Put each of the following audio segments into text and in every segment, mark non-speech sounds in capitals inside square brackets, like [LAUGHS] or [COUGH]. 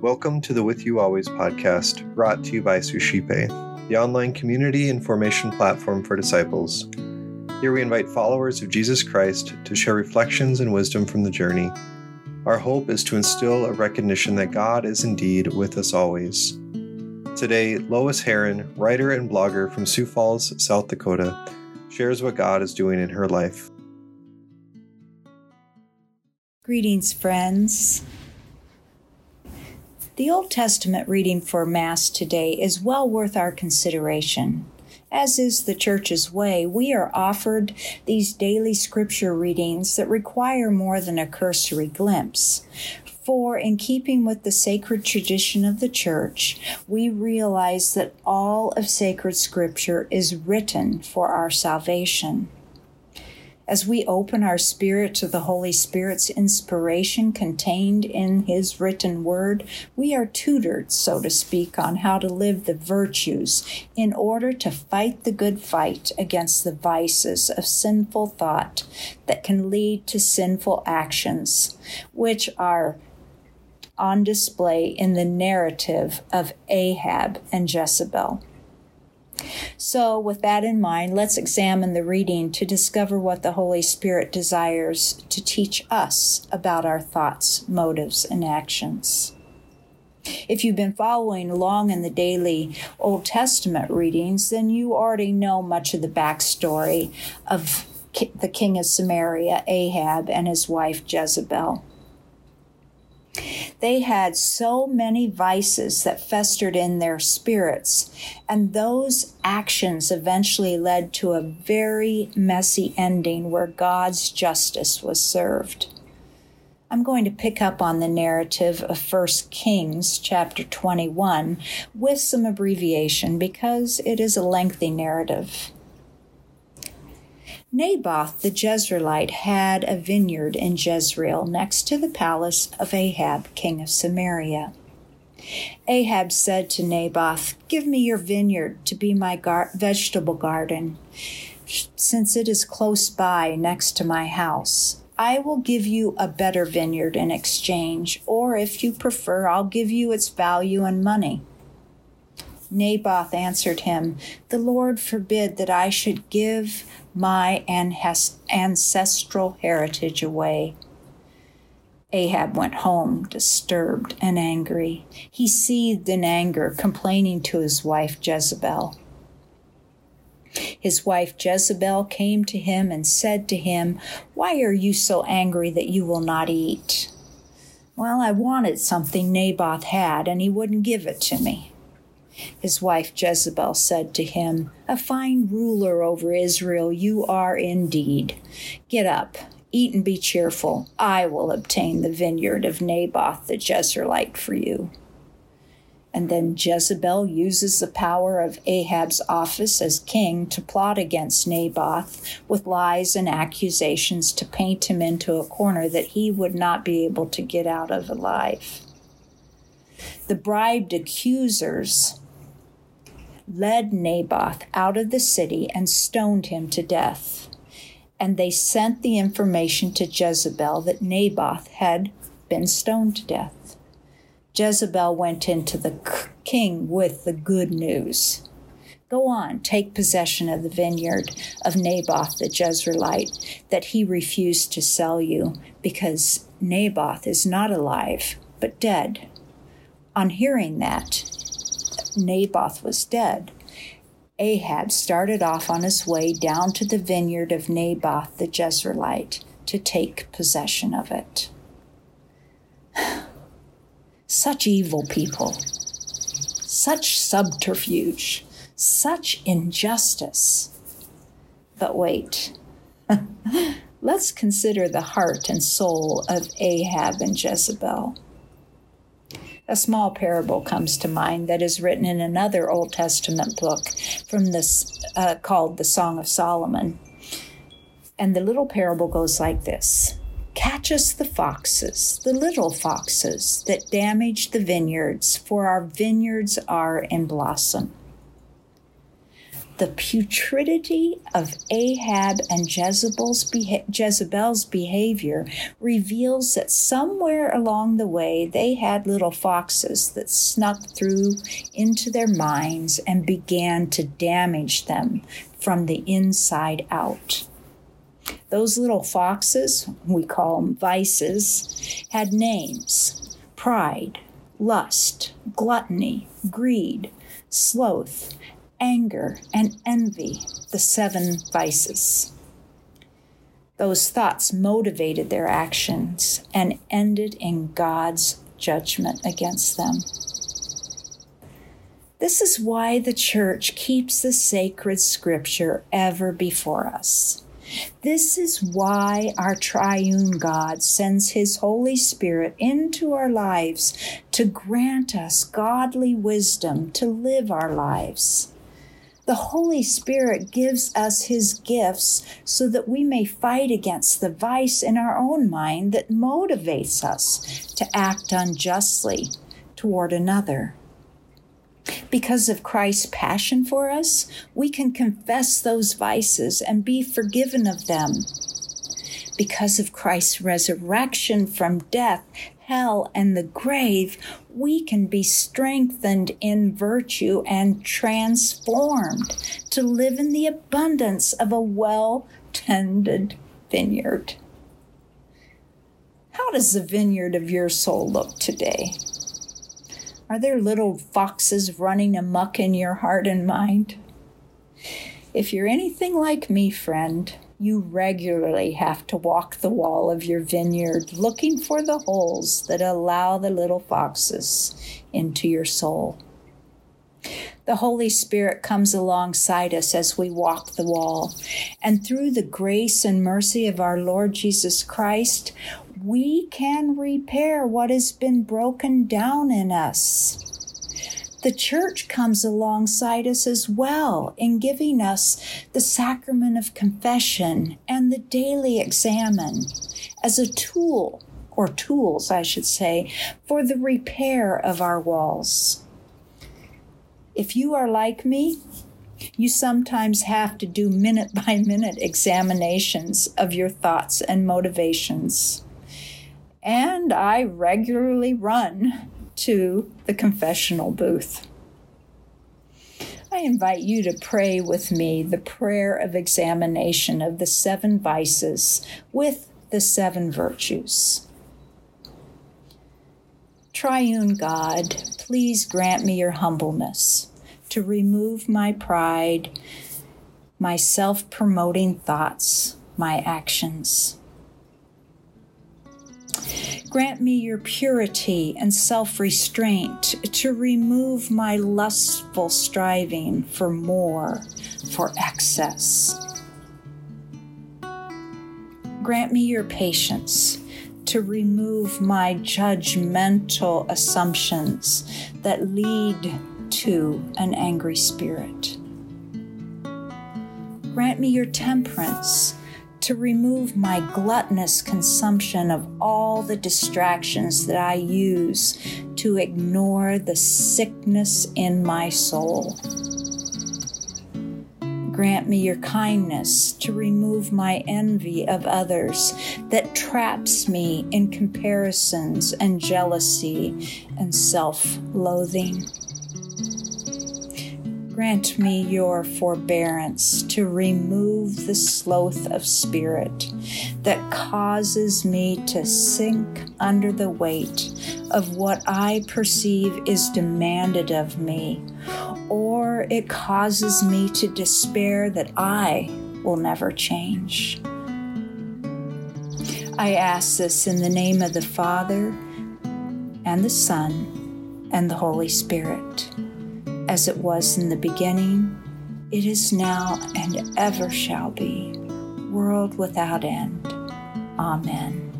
Welcome to the With You Always podcast, brought to you by Suscipe, the online community and formation platform for disciples. Here we invite followers of Jesus Christ to share reflections and wisdom from the journey. Our hope is to instill a recognition that God is indeed with us always. Today, Lois Heron, writer and blogger from Sioux Falls, South Dakota, shares what God is doing in her life. Greetings, friends. The Old Testament reading for Mass today is well worth our consideration. As is the Church's way, we are offered these daily scripture readings that require more than a cursory glimpse. For, in keeping with the sacred tradition of the Church, we realize that all of sacred scripture is written for our salvation. As we open our spirit to the Holy Spirit's inspiration contained in His written word, we are tutored, so to speak, on how to live the virtues in order to fight the good fight against the vices of sinful thought that can lead to sinful actions, which are on display in the narrative of Ahab and Jezebel. So, with that in mind, let's examine the reading to discover what the Holy Spirit desires to teach us about our thoughts, motives, and actions. If you've been following along in the daily Old Testament readings, then you already know much of the backstory of the king of Samaria, Ahab, and his wife Jezebel. They had so many vices that festered in their spirits, and those actions eventually led to a very messy ending where God's justice was served. I'm going to pick up on the narrative of 1 Kings chapter 21 with some abbreviation because it is a lengthy narrative. Naboth the Jezreelite had a vineyard in Jezreel next to the palace of Ahab, king of Samaria. Ahab said to Naboth, Give me your vineyard to be my gar- vegetable garden, since it is close by next to my house. I will give you a better vineyard in exchange, or if you prefer, I'll give you its value in money. Naboth answered him, The Lord forbid that I should give my ancestral heritage away. Ahab went home, disturbed and angry. He seethed in anger, complaining to his wife Jezebel. His wife Jezebel came to him and said to him, Why are you so angry that you will not eat? Well, I wanted something Naboth had, and he wouldn't give it to me. His wife Jezebel said to him, A fine ruler over Israel you are indeed. Get up, eat and be cheerful. I will obtain the vineyard of Naboth the Jezreelite for you. And then Jezebel uses the power of Ahab's office as king to plot against Naboth with lies and accusations to paint him into a corner that he would not be able to get out of alive. The bribed accusers led Naboth out of the city and stoned him to death. And they sent the information to Jezebel that Naboth had been stoned to death. Jezebel went into the king with the good news. Go on, take possession of the vineyard of Naboth the Jezreelite that he refused to sell you, because Naboth is not alive, but dead. On hearing that, Naboth was dead, Ahab started off on his way down to the vineyard of Naboth the Jezreelite to take possession of it. [SIGHS] Such evil people, such subterfuge, such injustice. But wait, [LAUGHS] let's consider the heart and soul of Ahab and Jezebel a small parable comes to mind that is written in another Old Testament book from this uh, called the Song of Solomon. And the little parable goes like this Catch us the foxes, the little foxes that damage the vineyards, for our vineyards are in blossom. The putridity of Ahab and Jezebel's, beha- Jezebel's behavior reveals that somewhere along the way they had little foxes that snuck through into their minds and began to damage them from the inside out. Those little foxes, we call them vices, had names pride, lust, gluttony, greed, sloth, anger, and envy, the seven vices. Those thoughts motivated their actions and ended in God's judgment against them. This is why the church keeps the sacred scripture ever before us. This is why our triune God sends His Holy Spirit into our lives to grant us godly wisdom to live our lives. The Holy Spirit gives us His gifts so that we may fight against the vice in our own mind that motivates us to act unjustly toward another. Because of Christ's passion for us, we can confess those vices and be forgiven of them. Because of Christ's resurrection from death, hell, and the grave, we can be strengthened in virtue and transformed to live in the abundance of a well tended vineyard. How does the vineyard of your soul look today? Are there little foxes running amuck in your heart and mind? If you're anything like me, friend, you regularly have to walk the wall of your vineyard looking for the holes that allow the little foxes into your soul. The Holy Spirit comes alongside us as we walk the wall. And through the grace and mercy of our Lord Jesus Christ, we can repair what has been broken down in us. The church comes alongside us as well in giving us the sacrament of confession and the daily examen as a tool, or tools, I should say, for the repair of our walls. If you are like me, you sometimes have to do minute by minute examinations of your thoughts and motivations and I regularly run to the confessional booth. I invite you to pray with me the prayer of examination of the seven vices with the seven virtues. Triune God, please grant me your humbleness to remove my pride, my self promoting thoughts, my actions. Grant me your purity and self restraint to remove my lustful striving for more, for excess. Grant me your patience to remove my judgmental assumptions that lead to an angry spirit. Grant me your temperance to remove my gluttonous consumption of all the distractions that I use to ignore the sickness in my soul. Grant me your kindness to remove my envy of others that traps me in comparisons and jealousy and self loathing. Grant me your forbearance to remove the sloth of spirit that causes me to sink under the weight of what I perceive is demanded of me, or it causes me to despair that I will never change. I ask this in the name of the Father, and the Son, and the Holy Spirit as it was in the beginning, it is now, and ever shall be, world without end. Amen.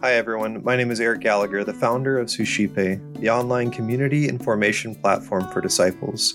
Hi, everyone. My name is Eric Gallagher, the founder of Suscipe, the online community and formation platform for disciples.